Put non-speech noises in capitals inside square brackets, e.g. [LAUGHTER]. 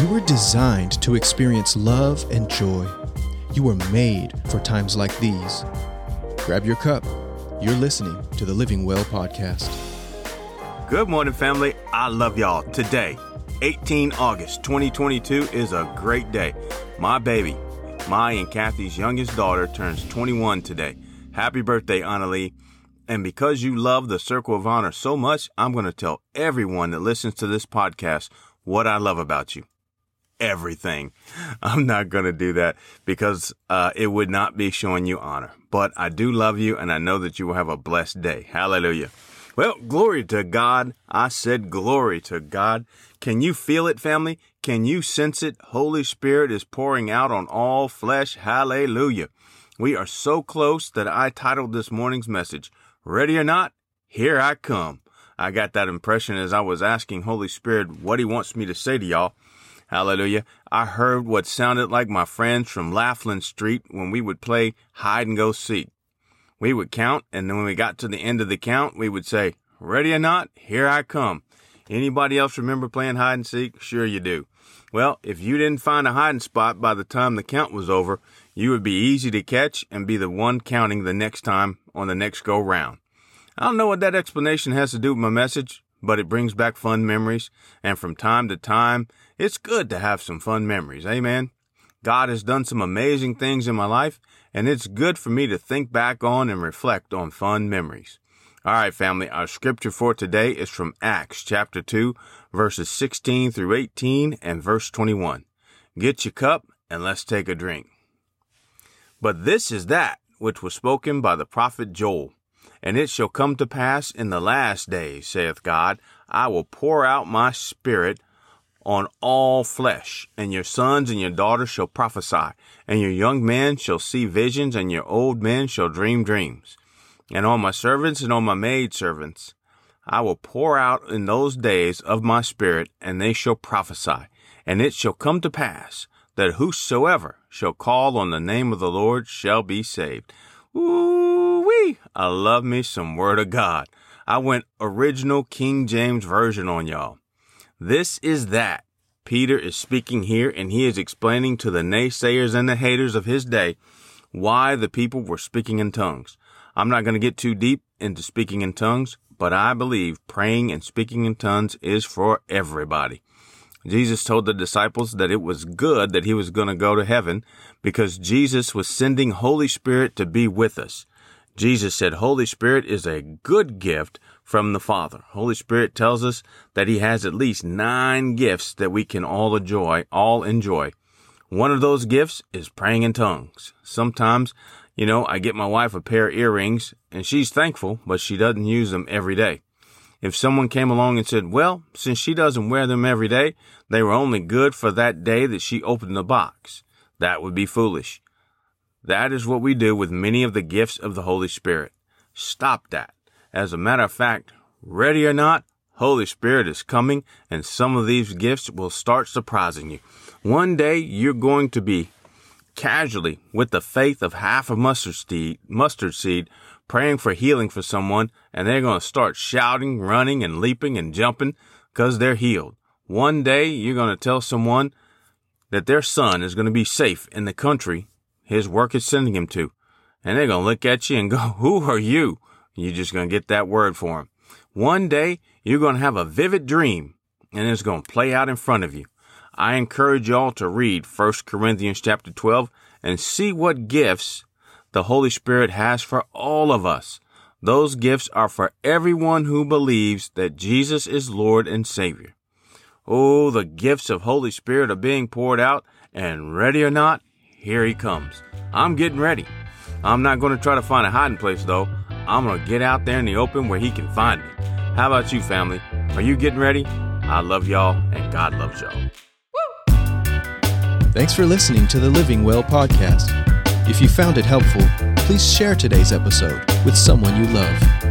You were designed to experience love and joy. You were made for times like these. Grab your cup. You're listening to the Living Well podcast. Good morning, family. I love y'all. Today, 18 August 2022, is a great day. My baby, my and Kathy's youngest daughter, turns 21 today. Happy birthday, Annalie. And because you love the Circle of Honor so much, I'm going to tell everyone that listens to this podcast what I love about you everything. [LAUGHS] I'm not going to do that because uh, it would not be showing you honor. But I do love you and I know that you will have a blessed day. Hallelujah. Well, glory to God. I said glory to God. Can you feel it, family? Can you sense it? Holy Spirit is pouring out on all flesh. Hallelujah. We are so close that I titled this morning's message, Ready or Not, Here I Come. I got that impression as I was asking Holy Spirit what he wants me to say to y'all. Hallelujah. I heard what sounded like my friends from Laughlin Street when we would play hide and go seek. We would count, and then when we got to the end of the count, we would say, Ready or not, here I come. Anybody else remember playing hide and seek? Sure you do. Well, if you didn't find a hiding spot by the time the count was over, you would be easy to catch and be the one counting the next time on the next go round. I don't know what that explanation has to do with my message, but it brings back fun memories. And from time to time, it's good to have some fun memories. Amen. God has done some amazing things in my life, and it's good for me to think back on and reflect on fun memories. All right, family, our scripture for today is from Acts chapter 2, verses 16 through 18 and verse 21. Get your cup and let's take a drink. But this is that which was spoken by the prophet Joel. And it shall come to pass in the last days, saith God, I will pour out my spirit on all flesh, and your sons and your daughters shall prophesy, and your young men shall see visions, and your old men shall dream dreams. And on my servants and on my maid servants I will pour out in those days of my spirit, and they shall prophesy. And it shall come to pass that whosoever shall call on the name of the Lord shall be saved. Ooh I love me some Word of God. I went original King James Version on y'all. This is that. Peter is speaking here and he is explaining to the naysayers and the haters of his day why the people were speaking in tongues. I'm not going to get too deep into speaking in tongues, but I believe praying and speaking in tongues is for everybody. Jesus told the disciples that it was good that he was going to go to heaven because Jesus was sending Holy Spirit to be with us. Jesus said Holy Spirit is a good gift from the Father. Holy Spirit tells us that he has at least nine gifts that we can all enjoy, all enjoy. One of those gifts is praying in tongues. Sometimes, you know, I get my wife a pair of earrings and she's thankful, but she doesn't use them every day. If someone came along and said, well, since she doesn't wear them every day, they were only good for that day that she opened the box, that would be foolish. That is what we do with many of the gifts of the Holy Spirit. Stop that. As a matter of fact, ready or not, Holy Spirit is coming and some of these gifts will start surprising you. One day you're going to be casually with the faith of half a mustard seed, mustard seed praying for healing for someone and they're going to start shouting, running and leaping and jumping because they're healed. One day you're going to tell someone that their son is going to be safe in the country his work is sending him to. And they're going to look at you and go, [LAUGHS] who are you? You're just going to get that word for him. One day you're going to have a vivid dream and it's going to play out in front of you. I encourage y'all to read 1 Corinthians chapter 12 and see what gifts the Holy Spirit has for all of us. Those gifts are for everyone who believes that Jesus is Lord and Savior. Oh, the gifts of Holy Spirit are being poured out, and ready or not, here he comes. I'm getting ready. I'm not going to try to find a hiding place though. I'm going to get out there in the open where he can find me. How about you, family? Are you getting ready? I love y'all, and God loves y'all. Thanks for listening to the Living Well podcast. If you found it helpful, please share today's episode with someone you love.